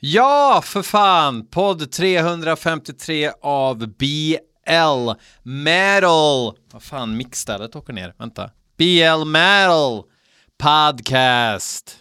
Ja, för fan! Podd 353 av BL Metal. Vad fan, mixstället åker ner. Vänta. BL Metal Podcast.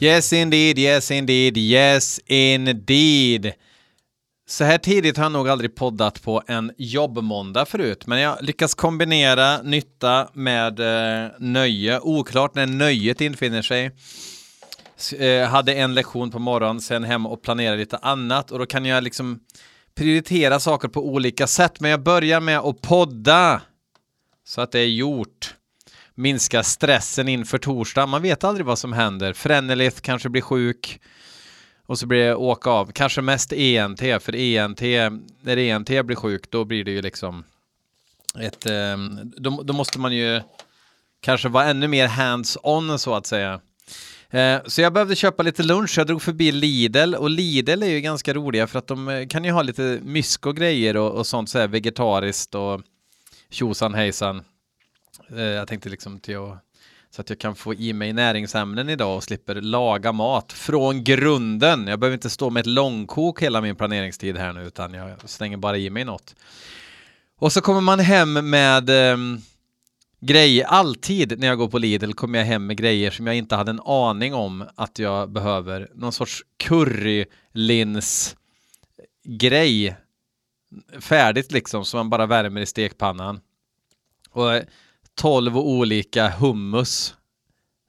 Yes indeed, yes indeed, yes indeed. Så här tidigt har jag nog aldrig poddat på en jobbmåndag förut, men jag lyckas kombinera nytta med eh, nöje. Oklart när nöjet infinner sig. S eh, hade en lektion på morgonen, sen hem och planera lite annat och då kan jag liksom prioritera saker på olika sätt. Men jag börjar med att podda så att det är gjort minska stressen inför torsdag. Man vet aldrig vad som händer. Frenelith kanske blir sjuk och så blir det åka av. Kanske mest ENT, för ENT, när ENT blir sjuk, då blir det ju liksom ett, ehm, då, då måste man ju kanske vara ännu mer hands-on så att säga. Eh, så jag behövde köpa lite lunch, jag drog förbi Lidl och Lidl är ju ganska roliga för att de eh, kan ju ha lite mysko grejer och, och sånt så här vegetariskt och tjosan hejsan. Eh, jag tänkte liksom till att så att jag kan få i mig näringsämnen idag och slipper laga mat från grunden. Jag behöver inte stå med ett långkok hela min planeringstid här nu utan jag slänger bara i mig något. Och så kommer man hem med eh, grejer. Alltid när jag går på Lidl kommer jag hem med grejer som jag inte hade en aning om att jag behöver. Någon sorts currylins grej färdigt liksom som man bara värmer i stekpannan. Och eh, 12 olika hummus.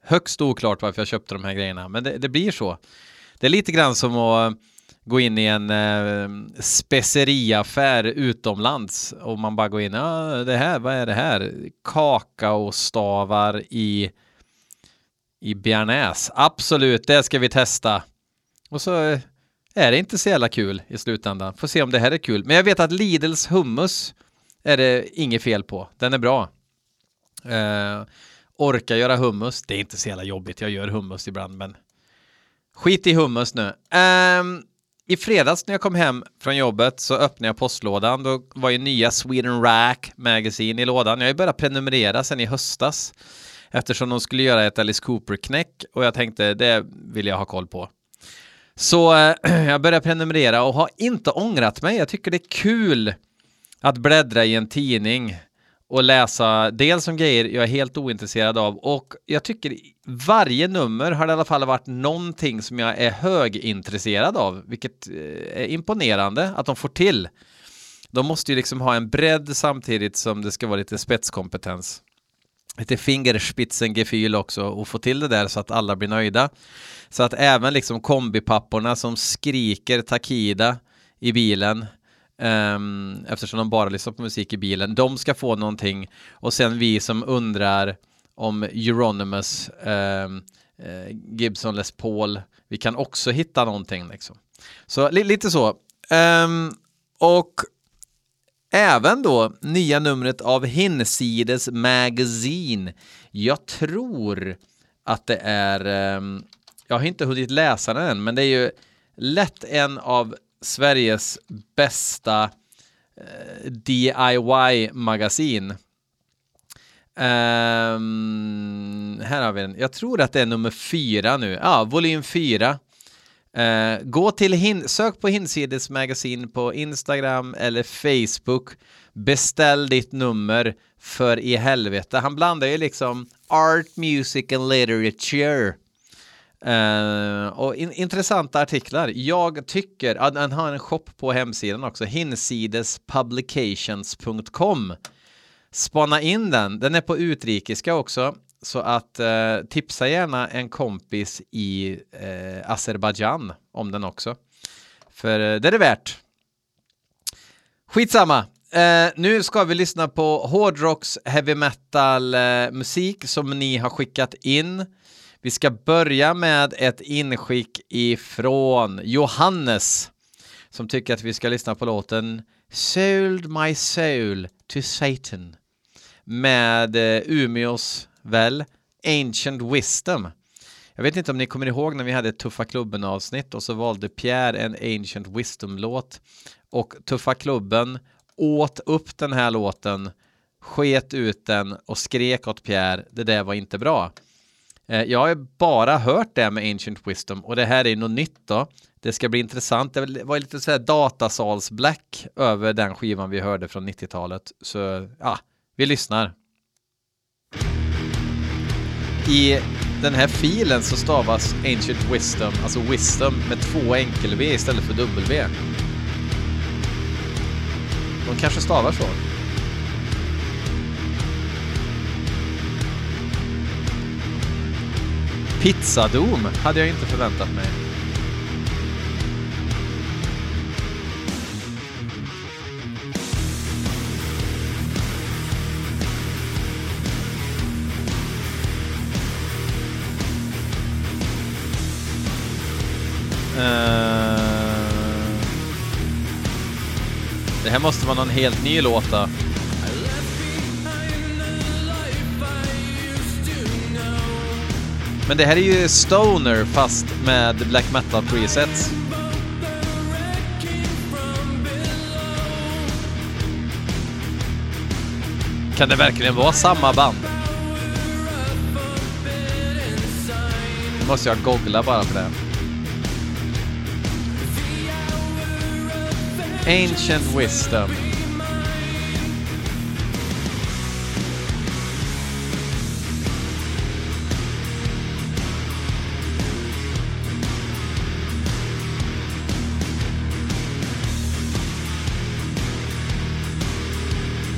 Högst oklart varför jag köpte de här grejerna, men det, det blir så. Det är lite grann som att eh, gå in i en eh, speceriaffär utomlands och man bara går in, ja det här, vad är det här? Kakaostavar i i bearnaise. Absolut, det ska vi testa. Och så eh, är det inte så jävla kul i slutändan. Får se om det här är kul. Men jag vet att Lidls hummus är det inget fel på. Den är bra. Eh, orka göra hummus. Det är inte så jävla jobbigt. Jag gör hummus ibland, men skit i hummus nu. Eh, I fredags när jag kom hem från jobbet så öppnade jag postlådan. Då var ju nya Sweden Rack Magazine i lådan. Jag har ju börjat prenumerera sedan i höstas eftersom de skulle göra ett Alice Cooper-knäck och jag tänkte det vill jag ha koll på. Så eh, jag började prenumerera och har inte ångrat mig. Jag tycker det är kul att bläddra i en tidning och läsa dels om grejer jag är helt ointresserad av och jag tycker varje nummer har det i alla fall varit någonting som jag är högintresserad av, vilket eh, är imponerande att de får till. De måste ju liksom ha en bredd samtidigt som det ska vara lite spetskompetens. Lite fingerspitzengefühl också och få till det där så att alla blir nöjda. Så att även liksom kombipapporna som skriker Takida i bilen Um, eftersom de bara lyssnar på musik i bilen. De ska få någonting och sen vi som undrar om Euronymous, um, uh, Gibson Les Paul, vi kan också hitta någonting liksom. Så li lite så. Um, och även då nya numret av Hinsides Magazine. Jag tror att det är, jag har inte hunnit läsa den än, men det är ju lätt en av Sveriges bästa eh, DIY-magasin. Um, ehm, här har vi den. Jag tror att det är nummer fyra nu. Ja, volym fyra. Uh, gå till hin sök på Hinsides magasin på Instagram eller Facebook. Beställ ditt nummer för i helvete. Han blandar ju liksom art, music and literature. Uh, och in, intressanta artiklar. Jag tycker att den har en shop på hemsidan också, hinsidespublications.com. Spana in den. Den är på utrikiska också, så att uh, tipsa gärna en kompis i eh, uh, Azerbajdzjan om den också. För uh, det är det värt. Skitsamma. Uh, nu ska vi lyssna på hårdrocks heavy metal musik som ni har skickat in. Vi ska börja med ett inskick ifrån Johannes som tycker att vi ska lyssna på låten Sold My Soul to Satan med eh, Umeås väl Ancient Wisdom. Jag vet inte om ni kommer ihåg när vi hade ett Tuffa klubben avsnitt och så valde Pierre en Ancient Wisdom-låt och Tuffa klubben åt upp den här låten, sket ut den och skrek åt Pierre, det där var inte bra. Eh, jag har bara hört det med Ancient Wisdom och det här är något nytt då. Det ska bli intressant. Det var lite sådär datasals-black över den skivan vi hörde från 90-talet. Så ja, vi lyssnar. I den här filen så stavas Ancient Wisdom, alltså Wisdom med två enkel-V istället för W. De kanske stavar så. Pizzadom hade jag inte förväntat mig. Eh, det här måste vara någon helt ny låt Men det här är ju Stoner fast med black metal presets. Kan det verkligen vara samma band? Nu måste jag googla bara för det. Ancient Wisdom.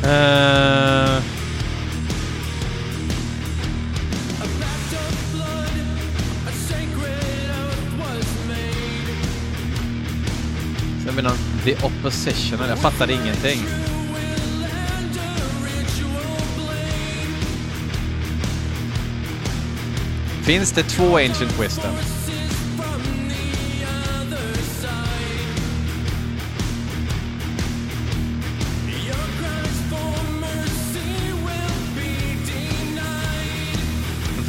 Uh... Sen blir någon The Opposition, jag fattade ingenting. Finns det två Ancient Wisdom?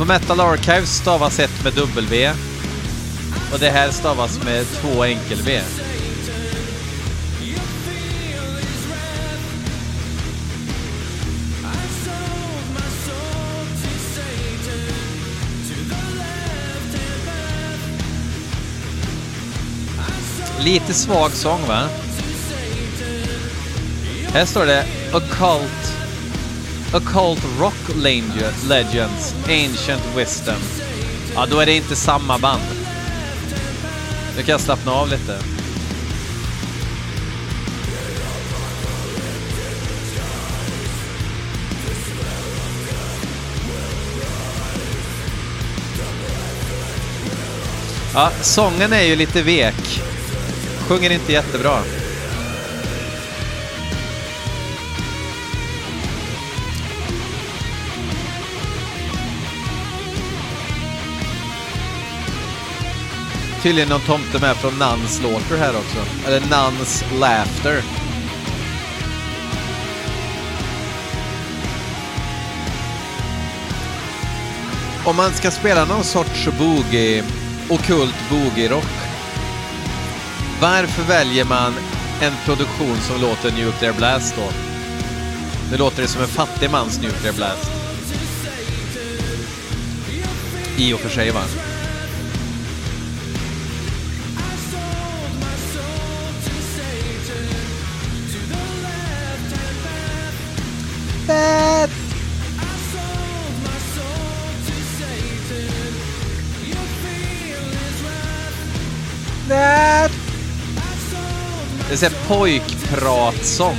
På Metal Archives stavas ett med W och det här stavas med två enkel-V. Lite svag sång va? Här står det Occult Occult Rock Legends Ancient Wisdom. Ja, då är det inte samma band. Nu kan jag slappna av lite. Ja, sången är ju lite vek. Sjunger inte jättebra. Tydligen någon tomte med från Nuns Laughter här också. Eller Nuns Laughter. Om man ska spela någon sorts boogie, okult boogie-rock. Varför väljer man en produktion som låter Nuclear Blast då? Nu låter det som en fattig mans Nuclear Blast. I och för sig va? Det är såhär pojkpratsång.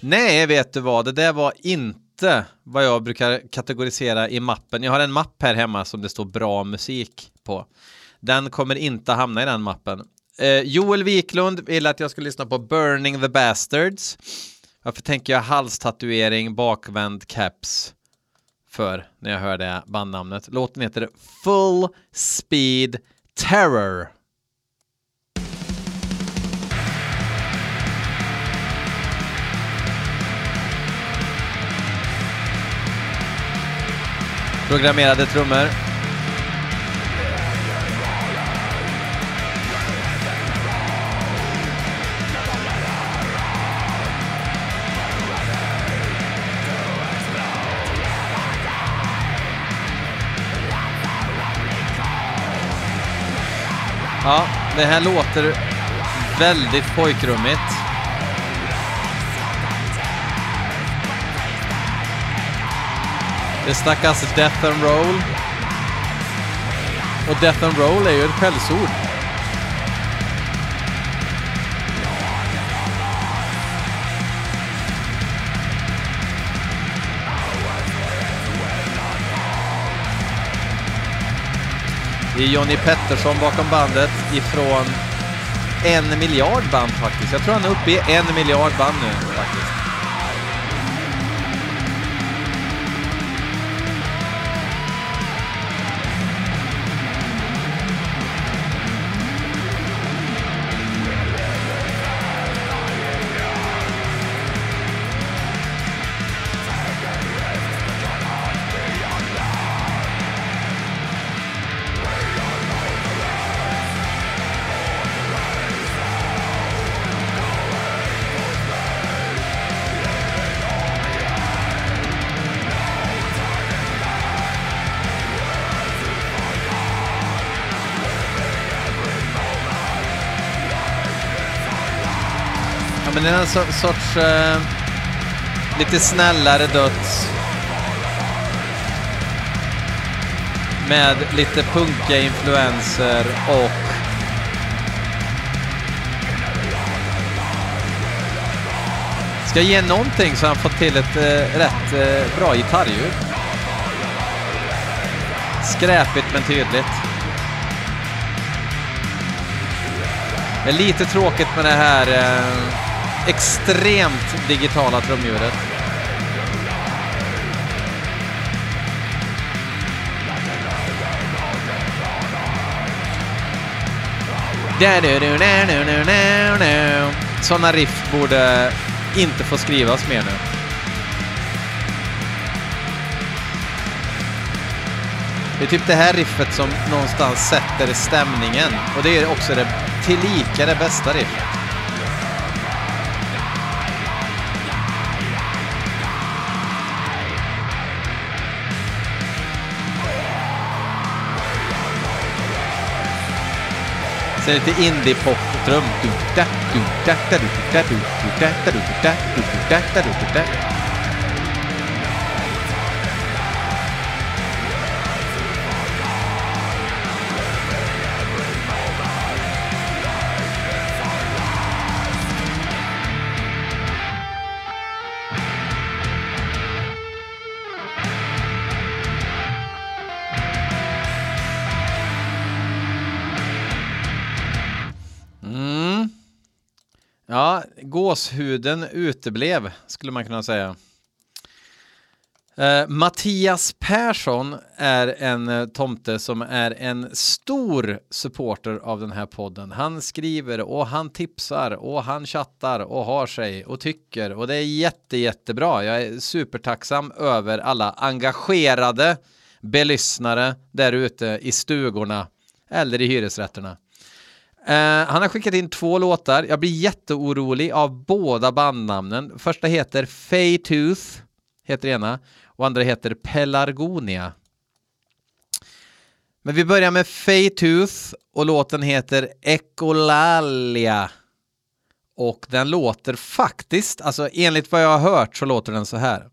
Nej, vet du vad? Det där var inte vad jag brukar kategorisera i mappen. Jag har en mapp här hemma som det står bra musik på. Den kommer inte hamna i den mappen. Eh, Joel Wiklund vill att jag ska lyssna på Burning the Bastards. Varför tänker jag halstatuering, bakvänd caps? För när jag hör det bandnamnet. Låten heter Full Speed Terror. Programmerade trummor. Ja, det här låter väldigt pojkrummigt. Det snackas Death and Roll. Och Death and Roll är ju ett skällsord. Det är Johnny Pettersson bakom bandet ifrån en miljard band faktiskt. Jag tror han är uppe i en miljard band nu det är en so sorts eh, lite snällare döds. Med lite punkiga influenser och Ska ge någonting så har han fått till ett eh, rätt eh, bra gitarrljud. Skräpigt men tydligt. Det är lite tråkigt med det här eh, extremt digitala trumljudet. Sådana riff borde inte få skrivas mer nu. Det är typ det här riffet som någonstans sätter stämningen och det är också det tillika det bästa riffet. Nästan lite indie-pop-trum. Gåshuden uteblev, skulle man kunna säga. Uh, Mattias Persson är en uh, tomte som är en stor supporter av den här podden. Han skriver och han tipsar och han chattar och har sig och tycker och det är jätte, jättebra. Jag är supertacksam över alla engagerade belyssnare där ute i stugorna eller i hyresrätterna. Eh, han har skickat in två låtar. Jag blir jätteorolig av båda bandnamnen. Första heter Faytooth, heter ena, och andra heter Pelargonia. Men vi börjar med Faytooth och låten heter Ecolalia. Och den låter faktiskt, alltså enligt vad jag har hört så låter den så här.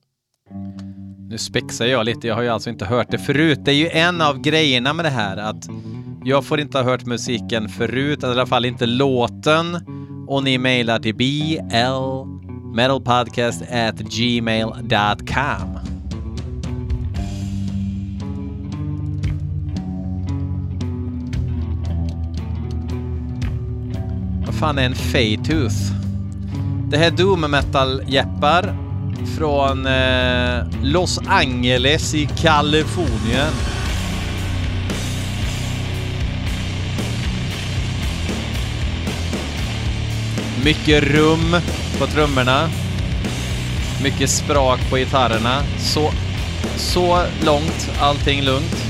Nu spexar jag lite, jag har ju alltså inte hört det förut. Det är ju en av grejerna med det här att jag får inte ha hört musiken förut, eller i alla fall inte låten. Och ni mejlar till blmetalpodcastgmail.com. Vad fan är en Faytooth? Det här doom metal-jeppar från eh, Los Angeles i Kalifornien. Mycket rum på trummorna. Mycket sprak på gitarrerna. Så, så långt, allting lugnt.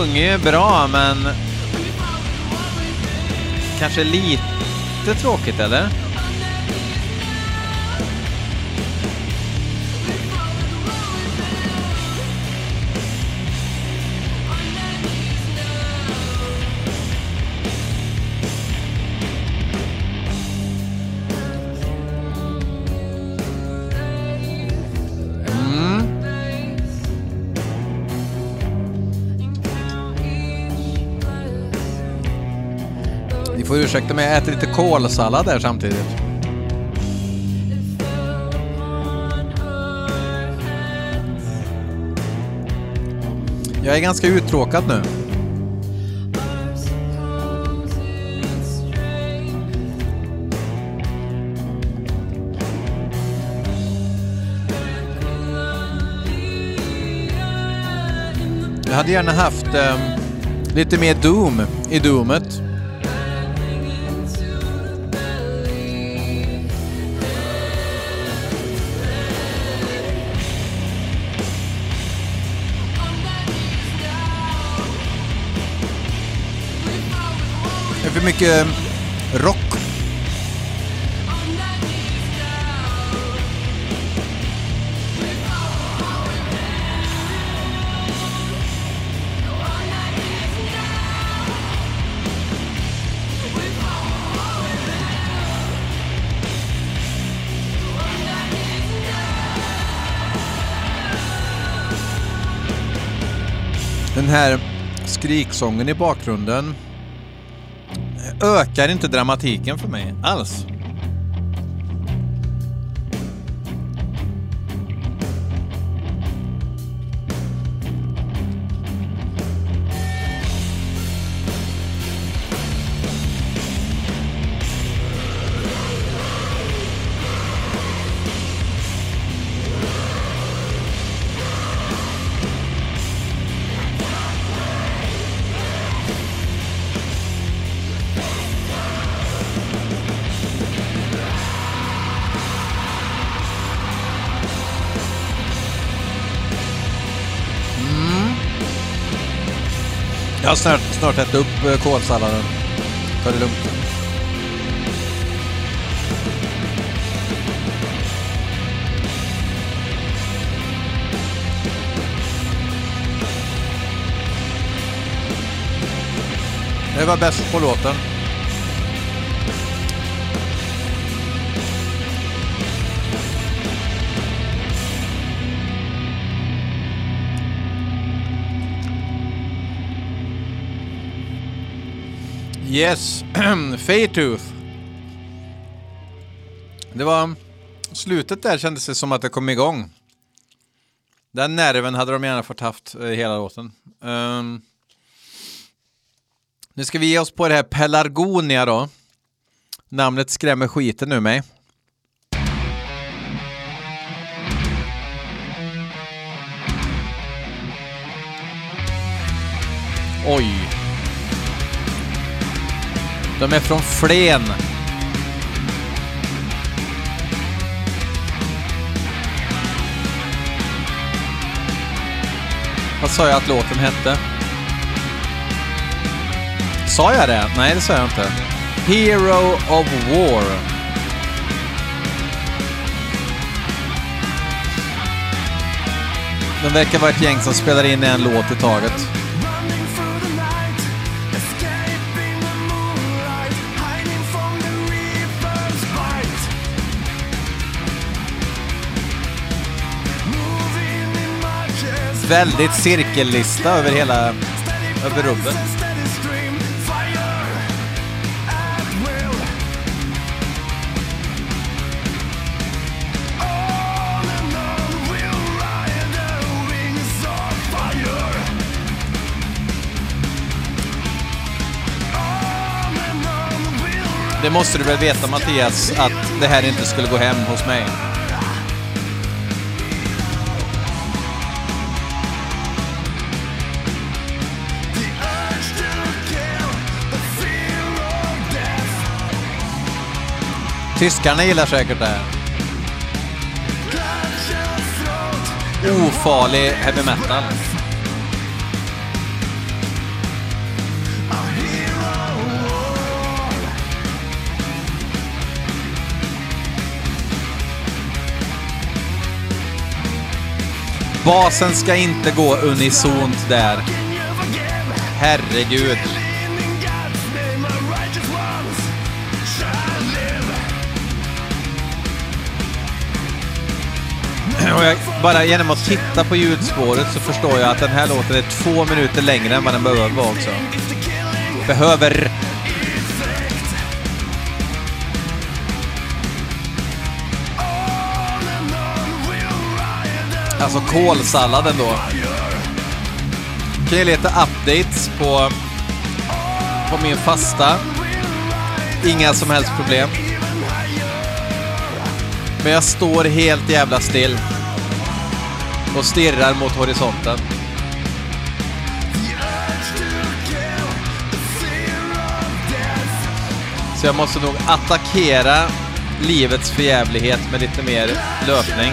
Sjunger ju bra, men kanske lite tråkigt, eller? Får ursäkta mig, jag äter lite kålsallad där samtidigt. Jag är ganska uttråkad nu. Jag hade gärna haft eh, lite mer Doom i Doomet. Det mycket eh, rock. Den här skriksången i bakgrunden ökar inte dramatiken för mig alls. Jag har snart, snart ätit upp eh, kålsalladen. Ta det lugnt. Det var bäst på låten. Yes, Faytooth. Det var... Slutet där kändes det som att det kom igång. Den nerven hade de gärna fått haft eh, hela låten. Um, nu ska vi ge oss på det här Pelargonia då. Namnet skrämmer skiten ur mig. Oj. De är från Flen. Vad sa jag att låten hette? Sa jag det? Nej, det sa jag inte. Hero of War. De verkar vara ett gäng som spelar in en låt i taget. Väldigt cirkellista över hela, över ride Det måste du väl veta Mattias, att det här inte skulle gå hem hos mig. Tyskarna gillar säkert det här. Ofarlig heavy metal. Basen ska inte gå unisont där. Herregud. Eh, och jag, bara genom att titta på ljudspåret så förstår jag att den här låten är två minuter längre än vad den behöver vara också. Behöver. Alltså kolsalladen då. Kan jag leta updates på, på min fasta. Inga som helst problem. Men jag står helt jävla still. Och stirrar mot horisonten. Så jag måste nog attackera livets förjävlighet med lite mer löpning.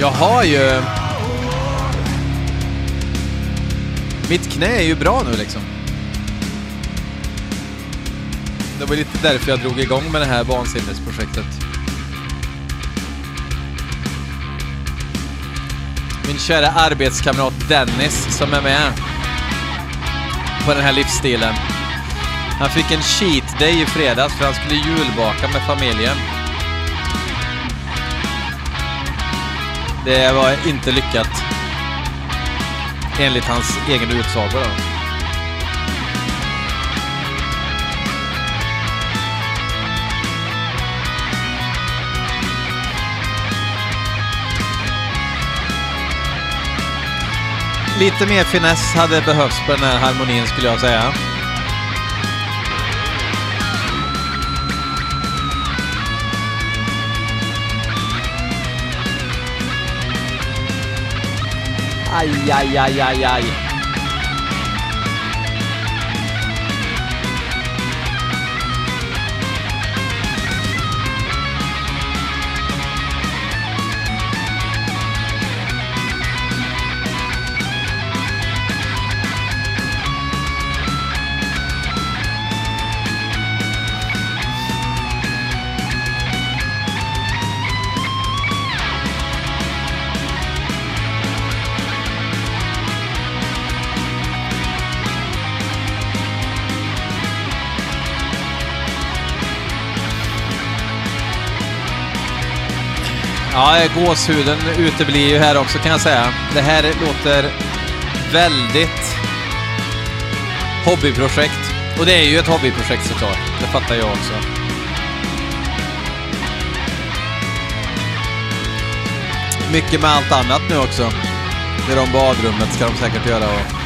Jag har ju... Mitt knä är ju bra nu liksom. Det var lite därför jag drog igång med det här vansinnesprojektet. Min kära arbetskamrat Dennis som är med på den här livsstilen. Han fick en cheat day i fredags för han skulle julbaka med familjen. Det var inte lyckat. Enligt hans egen utsago då. Lite mer finess hade behövts på den här harmonin skulle jag säga. Aj, aj, aj, aj, aj. Ja, gåshuden uteblir ju här också kan jag säga. Det här låter väldigt hobbyprojekt. Och det är ju ett hobbyprojekt såklart. Det fattar jag också. Mycket med allt annat nu också. Det är de badrummet ska de säkert göra. Och...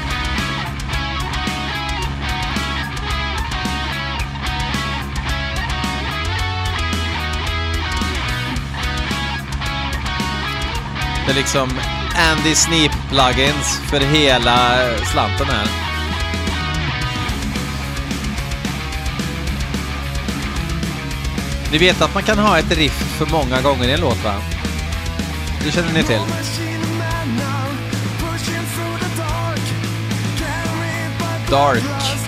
Det är liksom Andy Sneap plugins för hela slanten här. Ni vet att man kan ha ett riff för många gånger i en låt va? Det känner ni till? Dark.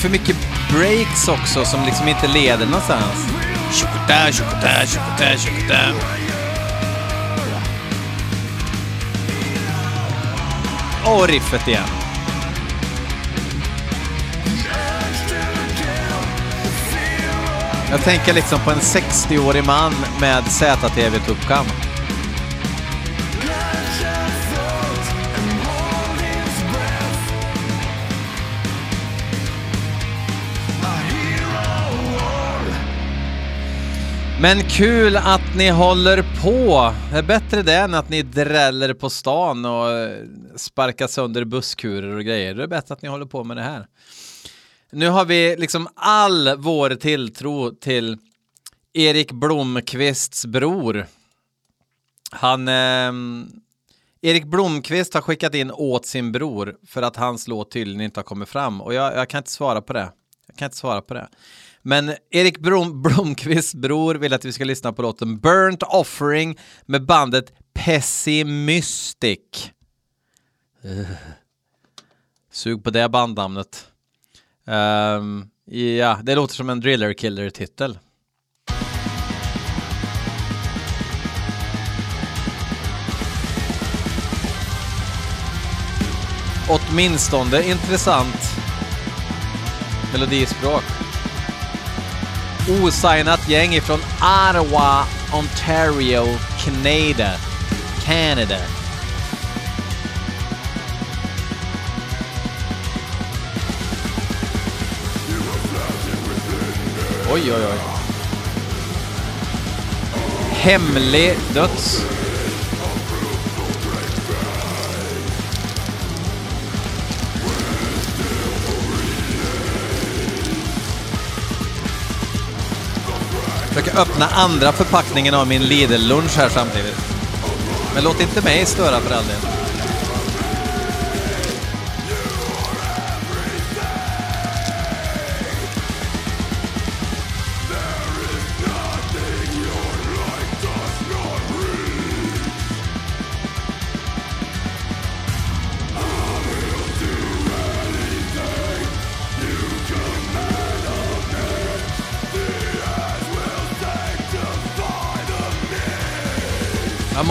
För mycket breaks också som liksom inte leder någonstans. Tjokotä, tjokotä, tjokotä, tjokotä. Och riffet igen. Jag tänker liksom på en 60-årig man med ZTV-tuppkam. Men kul att ni håller på. Det är bättre det än att ni dräller på stan och eh, sparkar sönder busskurer och grejer. Det är bättre att ni håller på med det här. Nu har vi liksom all vår tilltro till Erik Blomqvists bror. Han... Eh, Erik Blomqvist har skickat in åt sin bror för att hans låt tydligen inte har kommit fram och jag, jag kan inte svara på det. Jag kan inte svara på det. Men Erik Blom, Blomqvists bror vill att vi ska lyssna på låten Burnt Offering med bandet Pessimistic. Uh. Sug på det bandnamnet. Um, ja, det låter som en Driller Killer-titel. Åtminstone intressant melodispråk osignat gäng ifrån Ottawa, Ontario, Canada. Canada. Oj, oj, oj. Hemlig döds. Försöker öppna andra förpackningen av min Lidl-lunch här samtidigt. Men låt inte mig störa för all del.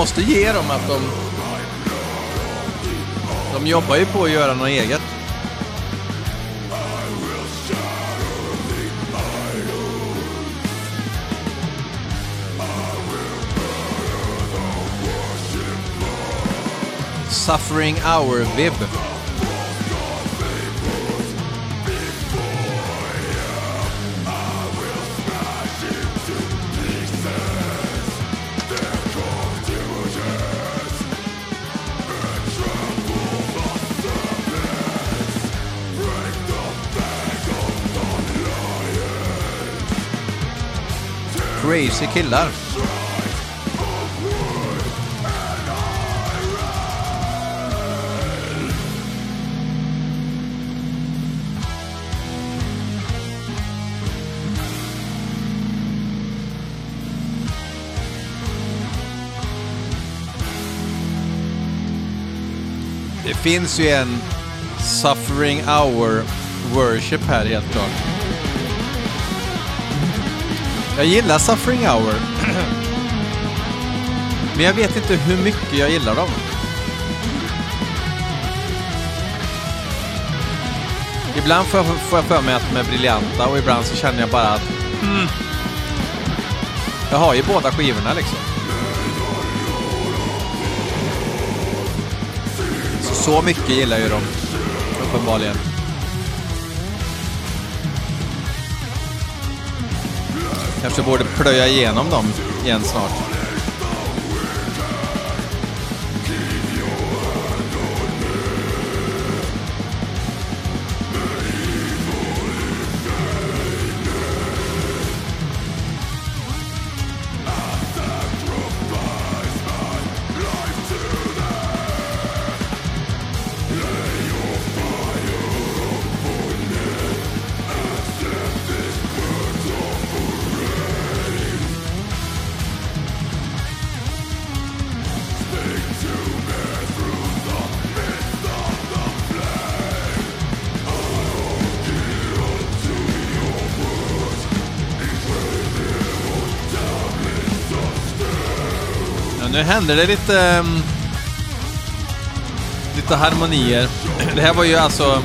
Måste ge dem att de... De jobbar ju på att göra något eget. Suffering hour-vibb. Crazy killar. Det finns ju en Suffering Hour Worship här helt klart. Jag gillar Suffering Hour. Men jag vet inte hur mycket jag gillar dem. Ibland får jag, får jag för mig att de är briljanta och ibland så känner jag bara att mm, jag har ju båda skivorna liksom. Så, så mycket gillar ju dem uppenbarligen. Kanske borde plöja igenom dem igen snart. Nu händer det lite... Ehm, lite harmonier. Det här var ju alltså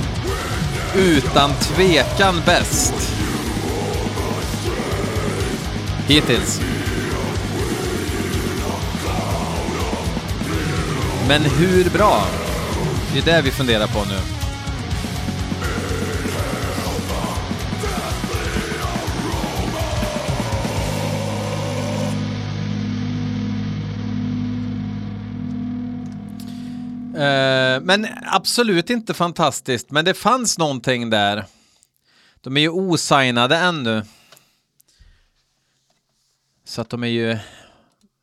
utan tvekan bäst. Hittills. Men hur bra? Det är det vi funderar på nu. Eh, men absolut inte fantastiskt, men det fanns någonting där. De är ju osignade ännu. Så att de är ju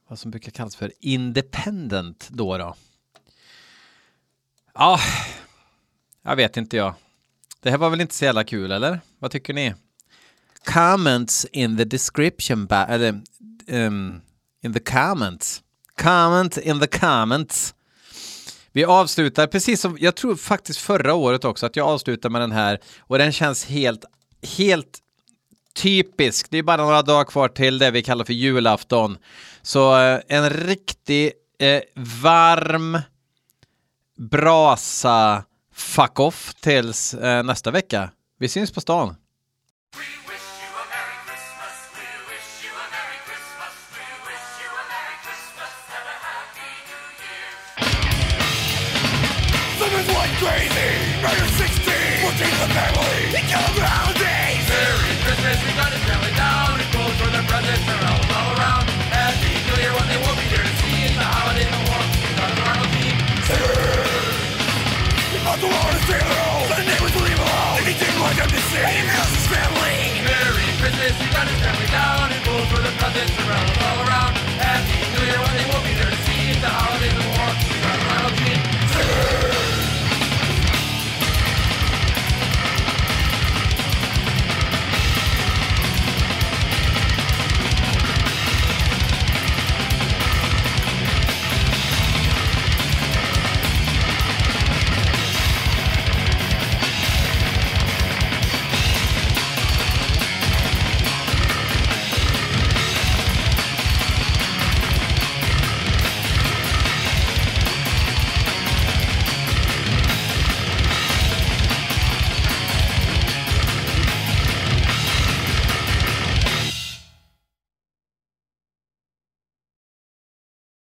vad som brukar kallas för independent då. då. Ja, jag vet inte jag. Det här var väl inte så jävla kul, eller? Vad tycker ni? Comments in the description, eller um, in the comments. Comment in the comments. Vi avslutar precis som, jag tror faktiskt förra året också, att jag avslutar med den här och den känns helt, helt typisk. Det är bara några dagar kvar till det vi kallar för julafton. Så eh, en riktig eh, varm brasa fuck off tills eh, nästa vecka. Vi syns på stan.